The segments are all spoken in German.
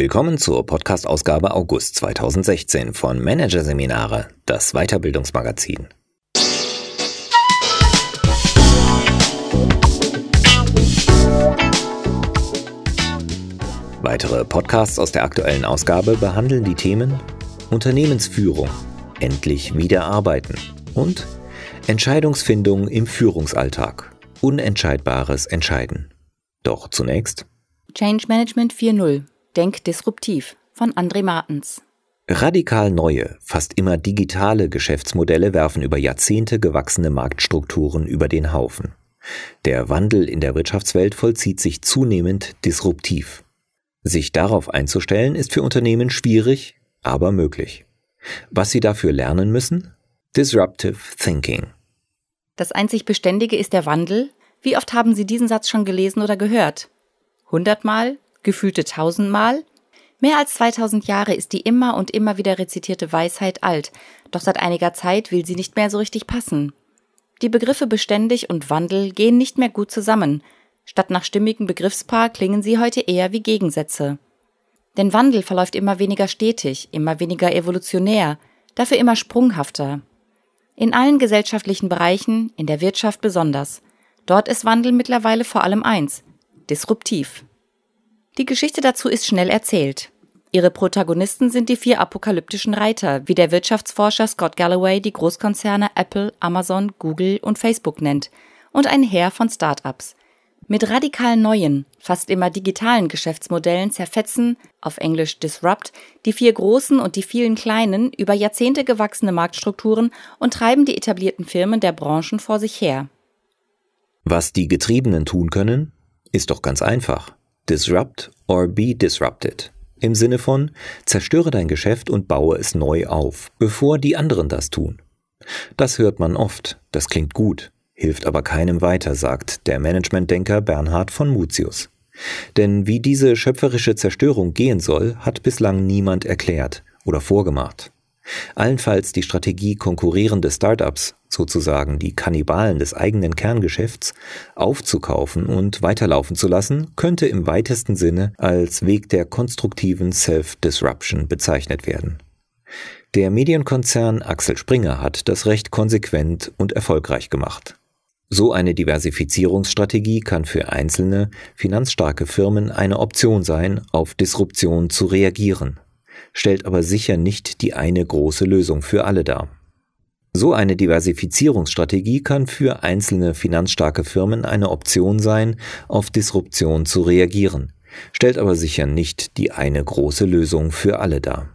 Willkommen zur Podcast-Ausgabe August 2016 von Managerseminare, das Weiterbildungsmagazin. Weitere Podcasts aus der aktuellen Ausgabe behandeln die Themen Unternehmensführung, endlich wieder arbeiten und Entscheidungsfindung im Führungsalltag, unentscheidbares Entscheiden. Doch zunächst Change Management 4.0 Denk disruptiv von André Martens. Radikal neue, fast immer digitale Geschäftsmodelle werfen über Jahrzehnte gewachsene Marktstrukturen über den Haufen. Der Wandel in der Wirtschaftswelt vollzieht sich zunehmend disruptiv. Sich darauf einzustellen ist für Unternehmen schwierig, aber möglich. Was sie dafür lernen müssen? Disruptive Thinking. Das einzig Beständige ist der Wandel. Wie oft haben Sie diesen Satz schon gelesen oder gehört? Hundertmal? Gefühlte tausendmal? Mehr als 2000 Jahre ist die immer und immer wieder rezitierte Weisheit alt, doch seit einiger Zeit will sie nicht mehr so richtig passen. Die Begriffe beständig und Wandel gehen nicht mehr gut zusammen. Statt nach stimmigem Begriffspaar klingen sie heute eher wie Gegensätze. Denn Wandel verläuft immer weniger stetig, immer weniger evolutionär, dafür immer sprunghafter. In allen gesellschaftlichen Bereichen, in der Wirtschaft besonders. Dort ist Wandel mittlerweile vor allem eins, disruptiv. Die Geschichte dazu ist schnell erzählt. Ihre Protagonisten sind die vier apokalyptischen Reiter, wie der Wirtschaftsforscher Scott Galloway die Großkonzerne Apple, Amazon, Google und Facebook nennt, und ein Heer von Start-ups. Mit radikal neuen, fast immer digitalen Geschäftsmodellen zerfetzen, auf Englisch disrupt, die vier großen und die vielen kleinen, über Jahrzehnte gewachsene Marktstrukturen und treiben die etablierten Firmen der Branchen vor sich her. Was die Getriebenen tun können, ist doch ganz einfach. Disrupt or be disrupted. Im Sinne von zerstöre dein Geschäft und baue es neu auf, bevor die anderen das tun. Das hört man oft, das klingt gut, hilft aber keinem weiter, sagt der Managementdenker Bernhard von Mutius. Denn wie diese schöpferische Zerstörung gehen soll, hat bislang niemand erklärt oder vorgemacht. Allenfalls die Strategie konkurrierende Startups, sozusagen die Kannibalen des eigenen Kerngeschäfts, aufzukaufen und weiterlaufen zu lassen, könnte im weitesten Sinne als Weg der konstruktiven Self-Disruption bezeichnet werden. Der Medienkonzern Axel Springer hat das recht konsequent und erfolgreich gemacht. So eine Diversifizierungsstrategie kann für einzelne, finanzstarke Firmen eine Option sein, auf Disruption zu reagieren stellt aber sicher nicht die eine große Lösung für alle dar. So eine Diversifizierungsstrategie kann für einzelne finanzstarke Firmen eine Option sein, auf Disruption zu reagieren, stellt aber sicher nicht die eine große Lösung für alle dar.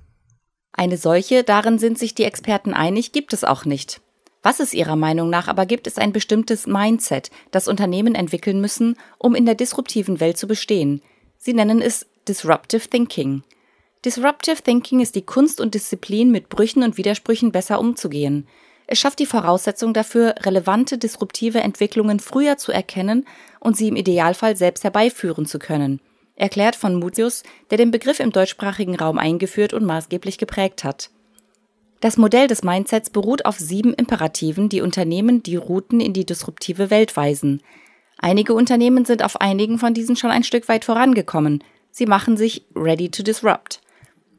Eine solche, darin sind sich die Experten einig, gibt es auch nicht. Was es ihrer Meinung nach aber gibt, ist ein bestimmtes Mindset, das Unternehmen entwickeln müssen, um in der disruptiven Welt zu bestehen. Sie nennen es Disruptive Thinking. Disruptive Thinking ist die Kunst und Disziplin, mit Brüchen und Widersprüchen besser umzugehen. Es schafft die Voraussetzung dafür, relevante disruptive Entwicklungen früher zu erkennen und sie im Idealfall selbst herbeiführen zu können. Erklärt von Mutius, der den Begriff im deutschsprachigen Raum eingeführt und maßgeblich geprägt hat. Das Modell des Mindsets beruht auf sieben Imperativen, die Unternehmen die Routen in die disruptive Welt weisen. Einige Unternehmen sind auf einigen von diesen schon ein Stück weit vorangekommen. Sie machen sich ready to disrupt.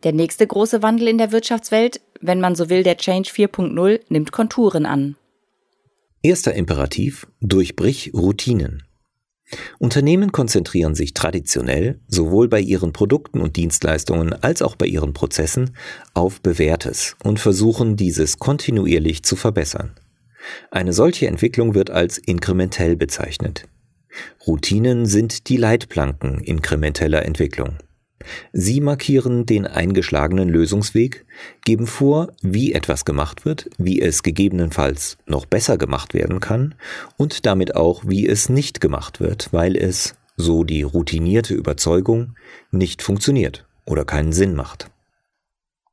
Der nächste große Wandel in der Wirtschaftswelt, wenn man so will, der Change 4.0, nimmt Konturen an. Erster Imperativ, durchbrich Routinen. Unternehmen konzentrieren sich traditionell, sowohl bei ihren Produkten und Dienstleistungen als auch bei ihren Prozessen, auf Bewährtes und versuchen dieses kontinuierlich zu verbessern. Eine solche Entwicklung wird als inkrementell bezeichnet. Routinen sind die Leitplanken inkrementeller Entwicklung. Sie markieren den eingeschlagenen Lösungsweg, geben vor, wie etwas gemacht wird, wie es gegebenenfalls noch besser gemacht werden kann und damit auch, wie es nicht gemacht wird, weil es, so die routinierte Überzeugung, nicht funktioniert oder keinen Sinn macht.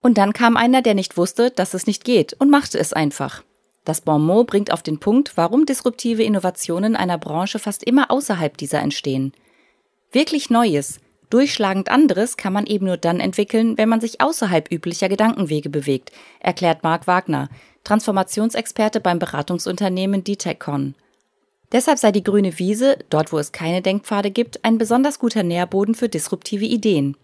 Und dann kam einer, der nicht wusste, dass es nicht geht und machte es einfach. Das Bonmot bringt auf den Punkt, warum disruptive Innovationen einer Branche fast immer außerhalb dieser entstehen. Wirklich Neues, Durchschlagend anderes kann man eben nur dann entwickeln, wenn man sich außerhalb üblicher Gedankenwege bewegt, erklärt Marc Wagner, Transformationsexperte beim Beratungsunternehmen Detecon. Deshalb sei die grüne Wiese, dort wo es keine Denkpfade gibt, ein besonders guter Nährboden für disruptive Ideen.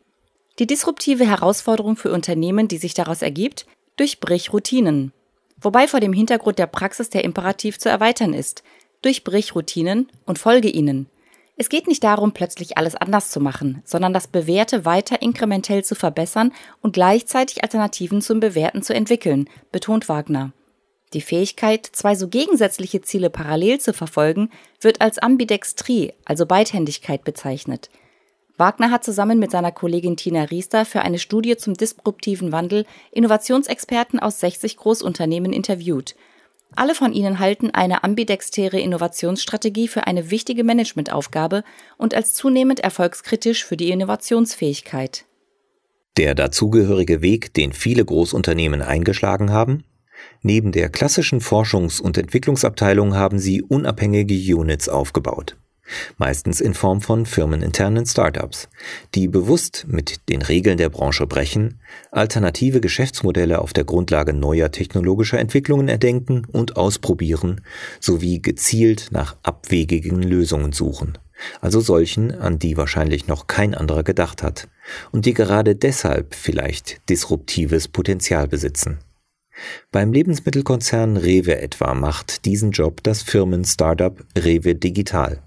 Die disruptive Herausforderung für Unternehmen, die sich daraus ergibt, durchbrich Routinen. Wobei vor dem Hintergrund der Praxis der Imperativ zu erweitern ist. Durchbrich Routinen und folge ihnen. Es geht nicht darum, plötzlich alles anders zu machen, sondern das Bewährte weiter inkrementell zu verbessern und gleichzeitig Alternativen zum Bewährten zu entwickeln, betont Wagner. Die Fähigkeit, zwei so gegensätzliche Ziele parallel zu verfolgen, wird als Ambidextrie, also Beidhändigkeit bezeichnet. Wagner hat zusammen mit seiner Kollegin Tina Riester für eine Studie zum disruptiven Wandel Innovationsexperten aus 60 Großunternehmen interviewt. Alle von ihnen halten eine ambidextere Innovationsstrategie für eine wichtige Managementaufgabe und als zunehmend erfolgskritisch für die Innovationsfähigkeit. Der dazugehörige Weg, den viele Großunternehmen eingeschlagen haben, Neben der klassischen Forschungs- und Entwicklungsabteilung haben sie unabhängige Units aufgebaut. Meistens in Form von firmeninternen Startups, die bewusst mit den Regeln der Branche brechen, alternative Geschäftsmodelle auf der Grundlage neuer technologischer Entwicklungen erdenken und ausprobieren, sowie gezielt nach abwegigen Lösungen suchen, also solchen, an die wahrscheinlich noch kein anderer gedacht hat, und die gerade deshalb vielleicht disruptives Potenzial besitzen. Beim Lebensmittelkonzern Rewe etwa macht diesen Job das Firmen-Startup Rewe Digital.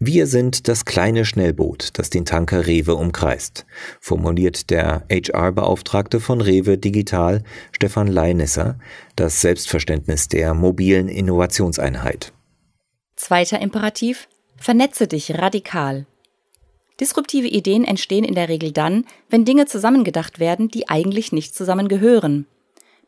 Wir sind das kleine Schnellboot, das den Tanker Rewe umkreist, formuliert der HR-Beauftragte von Rewe Digital, Stefan Leinesser, das Selbstverständnis der mobilen Innovationseinheit. Zweiter Imperativ, vernetze dich radikal. Disruptive Ideen entstehen in der Regel dann, wenn Dinge zusammengedacht werden, die eigentlich nicht zusammengehören.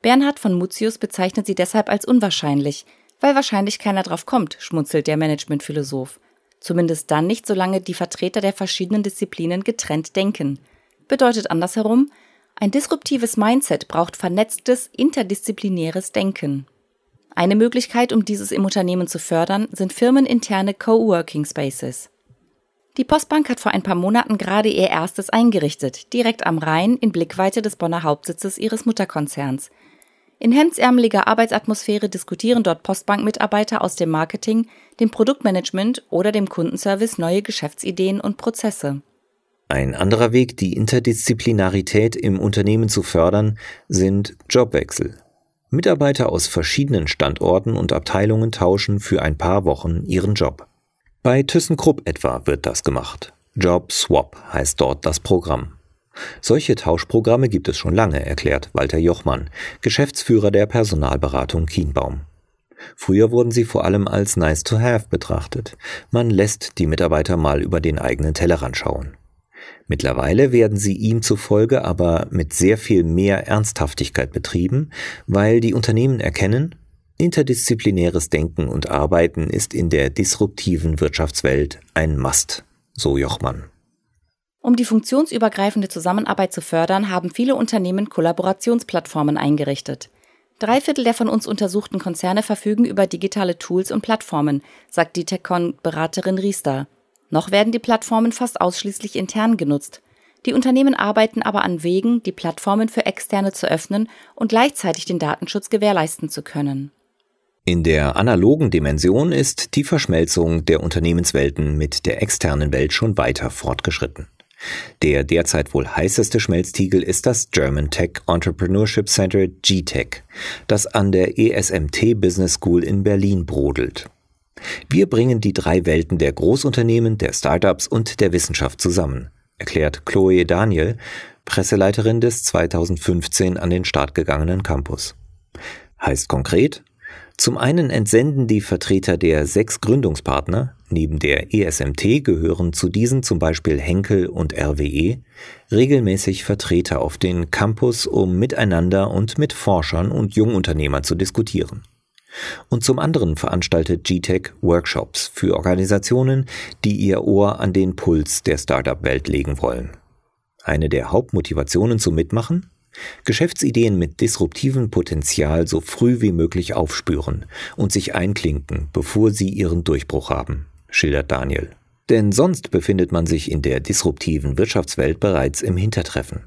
Bernhard von Mutius bezeichnet sie deshalb als unwahrscheinlich, weil wahrscheinlich keiner drauf kommt, schmunzelt der Managementphilosoph. Zumindest dann nicht, solange die Vertreter der verschiedenen Disziplinen getrennt denken. Bedeutet andersherum, ein disruptives Mindset braucht vernetztes, interdisziplinäres Denken. Eine Möglichkeit, um dieses im Unternehmen zu fördern, sind firmeninterne Coworking Spaces. Die Postbank hat vor ein paar Monaten gerade ihr erstes eingerichtet, direkt am Rhein in Blickweite des Bonner Hauptsitzes ihres Mutterkonzerns. In hemdsärmeliger Arbeitsatmosphäre diskutieren dort Postbank-Mitarbeiter aus dem Marketing, dem Produktmanagement oder dem Kundenservice neue Geschäftsideen und Prozesse. Ein anderer Weg, die Interdisziplinarität im Unternehmen zu fördern, sind Jobwechsel. Mitarbeiter aus verschiedenen Standorten und Abteilungen tauschen für ein paar Wochen ihren Job. Bei ThyssenKrupp etwa wird das gemacht. Job Swap heißt dort das Programm. Solche Tauschprogramme gibt es schon lange, erklärt Walter Jochmann, Geschäftsführer der Personalberatung Kienbaum. Früher wurden sie vor allem als nice to have betrachtet. Man lässt die Mitarbeiter mal über den eigenen Tellerrand schauen. Mittlerweile werden sie ihm zufolge aber mit sehr viel mehr Ernsthaftigkeit betrieben, weil die Unternehmen erkennen, interdisziplinäres Denken und Arbeiten ist in der disruptiven Wirtschaftswelt ein Must, so Jochmann. Um die funktionsübergreifende Zusammenarbeit zu fördern, haben viele Unternehmen Kollaborationsplattformen eingerichtet. Drei Viertel der von uns untersuchten Konzerne verfügen über digitale Tools und Plattformen, sagt die TechCon-Beraterin Riester. Noch werden die Plattformen fast ausschließlich intern genutzt. Die Unternehmen arbeiten aber an Wegen, die Plattformen für Externe zu öffnen und gleichzeitig den Datenschutz gewährleisten zu können. In der analogen Dimension ist die Verschmelzung der Unternehmenswelten mit der externen Welt schon weiter fortgeschritten. Der derzeit wohl heißeste Schmelztiegel ist das German Tech Entrepreneurship Center GTEC, das an der ESMT Business School in Berlin brodelt. Wir bringen die drei Welten der Großunternehmen, der Startups und der Wissenschaft zusammen, erklärt Chloe Daniel, Presseleiterin des 2015 an den Start gegangenen Campus. Heißt konkret, zum einen entsenden die Vertreter der sechs Gründungspartner, neben der ESMT gehören zu diesen zum Beispiel Henkel und RWE, regelmäßig Vertreter auf den Campus, um miteinander und mit Forschern und Jungunternehmern zu diskutieren. Und zum anderen veranstaltet GTEC Workshops für Organisationen, die ihr Ohr an den Puls der Startup-Welt legen wollen. Eine der Hauptmotivationen zum Mitmachen? Geschäftsideen mit disruptivem Potenzial so früh wie möglich aufspüren und sich einklinken, bevor sie ihren Durchbruch haben, schildert Daniel. Denn sonst befindet man sich in der disruptiven Wirtschaftswelt bereits im Hintertreffen.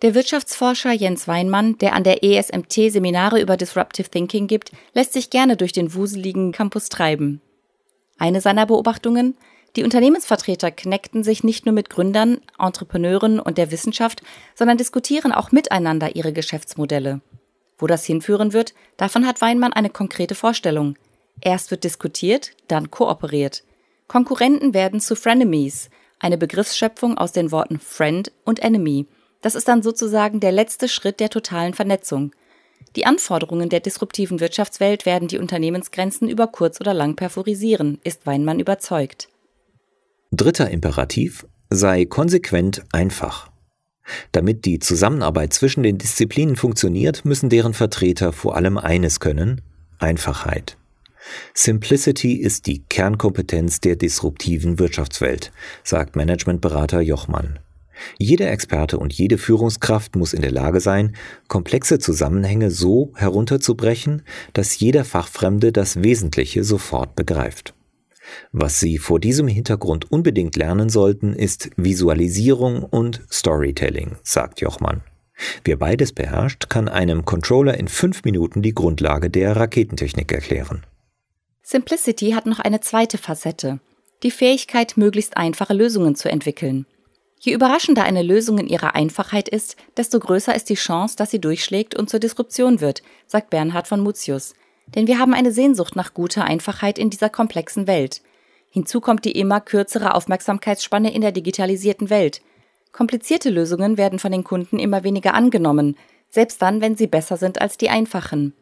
Der Wirtschaftsforscher Jens Weinmann, der an der ESMT Seminare über Disruptive Thinking gibt, lässt sich gerne durch den wuseligen Campus treiben. Eine seiner Beobachtungen, Die Unternehmensvertreter connecten sich nicht nur mit Gründern, Entrepreneuren und der Wissenschaft, sondern diskutieren auch miteinander ihre Geschäftsmodelle. Wo das hinführen wird, davon hat Weinmann eine konkrete Vorstellung. Erst wird diskutiert, dann kooperiert. Konkurrenten werden zu Frenemies, eine Begriffsschöpfung aus den Worten Friend und Enemy. Das ist dann sozusagen der letzte Schritt der totalen Vernetzung. Die Anforderungen der disruptiven Wirtschaftswelt werden die Unternehmensgrenzen über kurz oder lang perforisieren, ist Weinmann überzeugt. Dritter Imperativ sei konsequent einfach. Damit die Zusammenarbeit zwischen den Disziplinen funktioniert, müssen deren Vertreter vor allem eines können Einfachheit. Simplicity ist die Kernkompetenz der disruptiven Wirtschaftswelt, sagt Managementberater Jochmann. Jeder Experte und jede Führungskraft muss in der Lage sein, komplexe Zusammenhänge so herunterzubrechen, dass jeder Fachfremde das Wesentliche sofort begreift. Was Sie vor diesem Hintergrund unbedingt lernen sollten, ist Visualisierung und Storytelling, sagt Jochmann. Wer beides beherrscht, kann einem Controller in fünf Minuten die Grundlage der Raketentechnik erklären. Simplicity hat noch eine zweite Facette, die Fähigkeit, möglichst einfache Lösungen zu entwickeln. Je überraschender eine Lösung in ihrer Einfachheit ist, desto größer ist die Chance, dass sie durchschlägt und zur Disruption wird, sagt Bernhard von Mutius. Denn wir haben eine Sehnsucht nach guter Einfachheit in dieser komplexen Welt. Hinzu kommt die immer kürzere Aufmerksamkeitsspanne in der digitalisierten Welt. Komplizierte Lösungen werden von den Kunden immer weniger angenommen, selbst dann, wenn sie besser sind als die einfachen.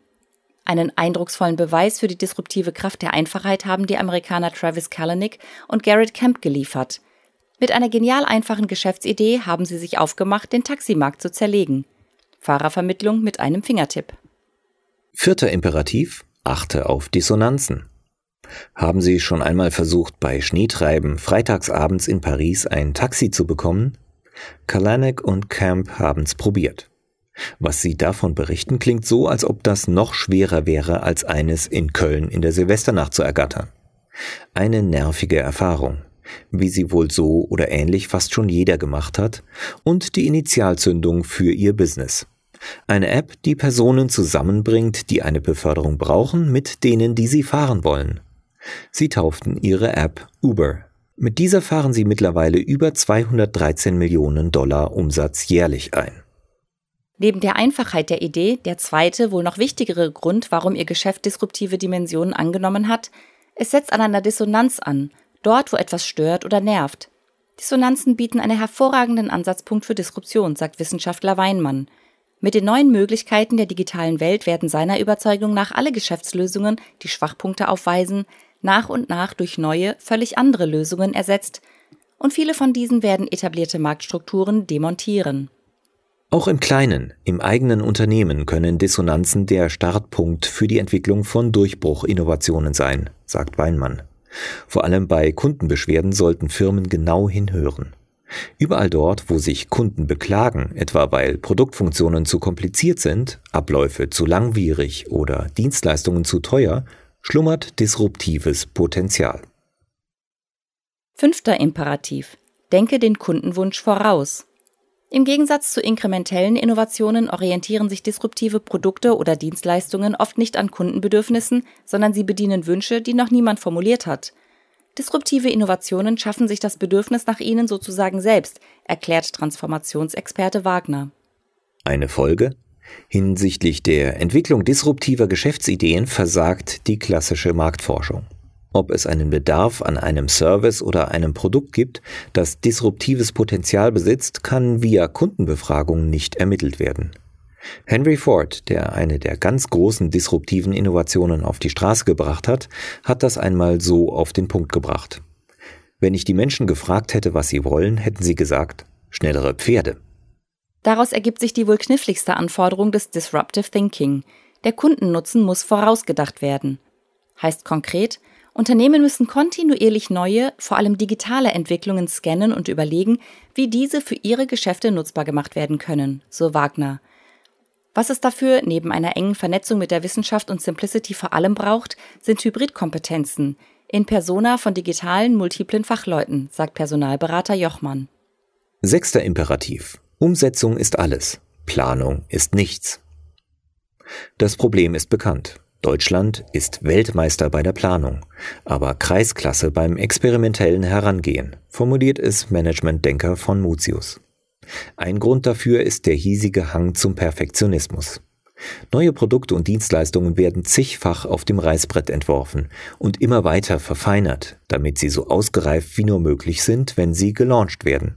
Einen eindrucksvollen Beweis für die disruptive Kraft der Einfachheit haben die Amerikaner Travis Kalanick und Garrett Kemp geliefert. Mit einer genial einfachen Geschäftsidee haben sie sich aufgemacht, den Taximarkt zu zerlegen. Fahrervermittlung mit einem Fingertipp. Vierter Imperativ. Achte auf Dissonanzen. Haben Sie schon einmal versucht, bei Schneetreiben freitagsabends in Paris ein Taxi zu bekommen? Kalanek und Camp haben's probiert. Was Sie davon berichten, klingt so, als ob das noch schwerer wäre, als eines in Köln in der Silvesternacht zu ergattern. Eine nervige Erfahrung wie sie wohl so oder ähnlich fast schon jeder gemacht hat, und die Initialzündung für ihr Business. Eine App, die Personen zusammenbringt, die eine Beförderung brauchen, mit denen, die sie fahren wollen. Sie tauften ihre App Uber. Mit dieser fahren sie mittlerweile über 213 Millionen Dollar Umsatz jährlich ein. Neben der Einfachheit der Idee, der zweite, wohl noch wichtigere Grund, warum ihr Geschäft disruptive Dimensionen angenommen hat, es setzt an einer Dissonanz an, dort wo etwas stört oder nervt. Dissonanzen bieten einen hervorragenden Ansatzpunkt für Disruption, sagt Wissenschaftler Weinmann. Mit den neuen Möglichkeiten der digitalen Welt werden seiner Überzeugung nach alle Geschäftslösungen, die Schwachpunkte aufweisen, nach und nach durch neue, völlig andere Lösungen ersetzt, und viele von diesen werden etablierte Marktstrukturen demontieren. Auch im Kleinen, im eigenen Unternehmen können Dissonanzen der Startpunkt für die Entwicklung von Durchbruchinnovationen sein, sagt Weinmann. Vor allem bei Kundenbeschwerden sollten Firmen genau hinhören. Überall dort, wo sich Kunden beklagen, etwa weil Produktfunktionen zu kompliziert sind, Abläufe zu langwierig oder Dienstleistungen zu teuer, schlummert disruptives Potenzial. Fünfter Imperativ. Denke den Kundenwunsch voraus. Im Gegensatz zu inkrementellen Innovationen orientieren sich disruptive Produkte oder Dienstleistungen oft nicht an Kundenbedürfnissen, sondern sie bedienen Wünsche, die noch niemand formuliert hat. Disruptive Innovationen schaffen sich das Bedürfnis nach ihnen sozusagen selbst, erklärt Transformationsexperte Wagner. Eine Folge? Hinsichtlich der Entwicklung disruptiver Geschäftsideen versagt die klassische Marktforschung. Ob es einen Bedarf an einem Service oder einem Produkt gibt, das disruptives Potenzial besitzt, kann via Kundenbefragung nicht ermittelt werden. Henry Ford, der eine der ganz großen disruptiven Innovationen auf die Straße gebracht hat, hat das einmal so auf den Punkt gebracht. Wenn ich die Menschen gefragt hätte, was sie wollen, hätten sie gesagt, schnellere Pferde. Daraus ergibt sich die wohl kniffligste Anforderung des Disruptive Thinking. Der Kundennutzen muss vorausgedacht werden. Heißt konkret, Unternehmen müssen kontinuierlich neue, vor allem digitale Entwicklungen scannen und überlegen, wie diese für ihre Geschäfte nutzbar gemacht werden können, so Wagner. Was es dafür neben einer engen Vernetzung mit der Wissenschaft und Simplicity vor allem braucht, sind Hybridkompetenzen in Persona von digitalen, multiplen Fachleuten, sagt Personalberater Jochmann. Sechster Imperativ. Umsetzung ist alles. Planung ist nichts. Das Problem ist bekannt. Deutschland ist Weltmeister bei der Planung, aber Kreisklasse beim experimentellen Herangehen, formuliert es Managementdenker von Mutius. Ein Grund dafür ist der hiesige Hang zum Perfektionismus. Neue Produkte und Dienstleistungen werden zigfach auf dem Reißbrett entworfen und immer weiter verfeinert, damit sie so ausgereift wie nur möglich sind, wenn sie gelauncht werden.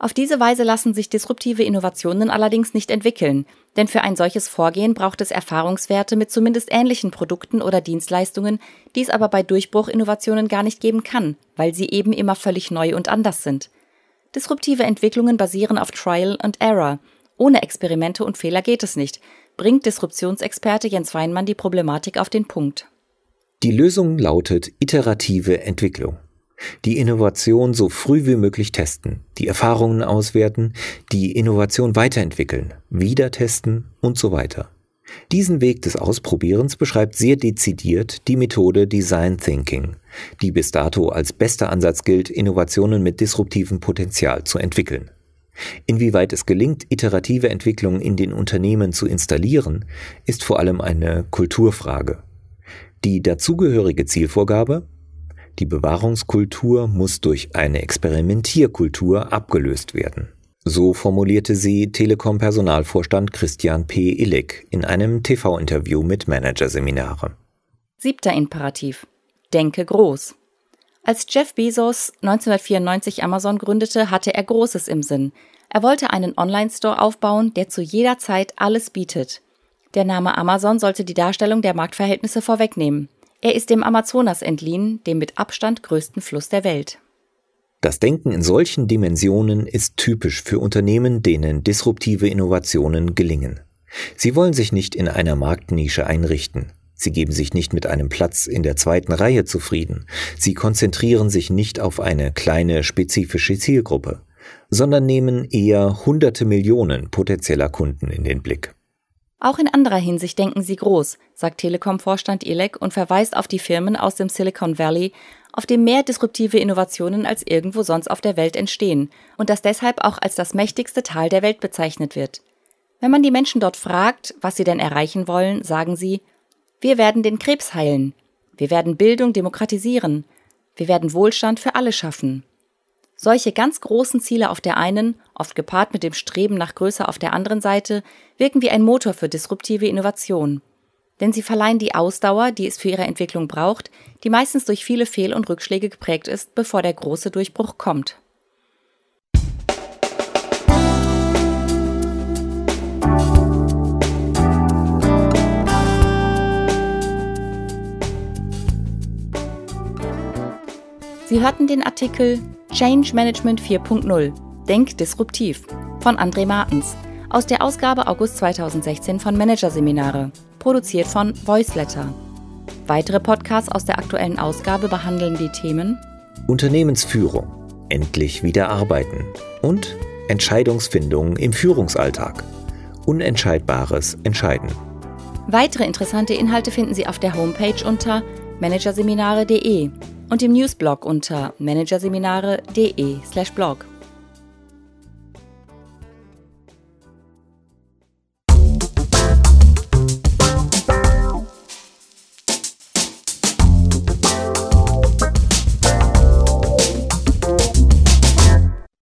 Auf diese Weise lassen sich disruptive Innovationen allerdings nicht entwickeln, denn für ein solches Vorgehen braucht es Erfahrungswerte mit zumindest ähnlichen Produkten oder Dienstleistungen, die es aber bei Durchbruchinnovationen gar nicht geben kann, weil sie eben immer völlig neu und anders sind. Disruptive Entwicklungen basieren auf Trial and Error. Ohne Experimente und Fehler geht es nicht, bringt Disruptionsexperte Jens Weinmann die Problematik auf den Punkt. Die Lösung lautet iterative Entwicklung. Die Innovation so früh wie möglich testen, die Erfahrungen auswerten, die Innovation weiterentwickeln, wieder testen und so weiter. Diesen Weg des Ausprobierens beschreibt sehr dezidiert die Methode Design Thinking, die bis dato als bester Ansatz gilt, Innovationen mit disruptivem Potenzial zu entwickeln. Inwieweit es gelingt, iterative Entwicklungen in den Unternehmen zu installieren, ist vor allem eine Kulturfrage. Die dazugehörige Zielvorgabe die Bewahrungskultur muss durch eine Experimentierkultur abgelöst werden. So formulierte sie Telekom-Personalvorstand Christian P. Illig in einem TV-Interview mit Managerseminare. Siebter Imperativ. Denke groß. Als Jeff Bezos 1994 Amazon gründete, hatte er Großes im Sinn. Er wollte einen Online-Store aufbauen, der zu jeder Zeit alles bietet. Der Name Amazon sollte die Darstellung der Marktverhältnisse vorwegnehmen. Er ist dem Amazonas entliehen, dem mit Abstand größten Fluss der Welt. Das Denken in solchen Dimensionen ist typisch für Unternehmen, denen disruptive Innovationen gelingen. Sie wollen sich nicht in einer Marktnische einrichten. Sie geben sich nicht mit einem Platz in der zweiten Reihe zufrieden. Sie konzentrieren sich nicht auf eine kleine spezifische Zielgruppe, sondern nehmen eher hunderte Millionen potenzieller Kunden in den Blick. Auch in anderer Hinsicht denken sie groß, sagt Telekom-Vorstand Elek und verweist auf die Firmen aus dem Silicon Valley, auf dem mehr disruptive Innovationen als irgendwo sonst auf der Welt entstehen und das deshalb auch als das mächtigste Tal der Welt bezeichnet wird. Wenn man die Menschen dort fragt, was sie denn erreichen wollen, sagen sie, wir werden den Krebs heilen, wir werden Bildung demokratisieren, wir werden Wohlstand für alle schaffen. Solche ganz großen Ziele auf der einen, oft gepaart mit dem Streben nach Größe auf der anderen Seite, wirken wie ein Motor für disruptive Innovation. Denn sie verleihen die Ausdauer, die es für ihre Entwicklung braucht, die meistens durch viele Fehl- und Rückschläge geprägt ist, bevor der große Durchbruch kommt. Sie hörten den Artikel Change Management 4.0 Denk disruptiv von André Martens aus der Ausgabe August 2016 von Managerseminare, produziert von Voiceletter. Weitere Podcasts aus der aktuellen Ausgabe behandeln die Themen Unternehmensführung, endlich wieder arbeiten und Entscheidungsfindung im Führungsalltag. Unentscheidbares Entscheiden. Weitere interessante Inhalte finden Sie auf der Homepage unter managerseminare.de und im Newsblog unter managerseminare.de/blog.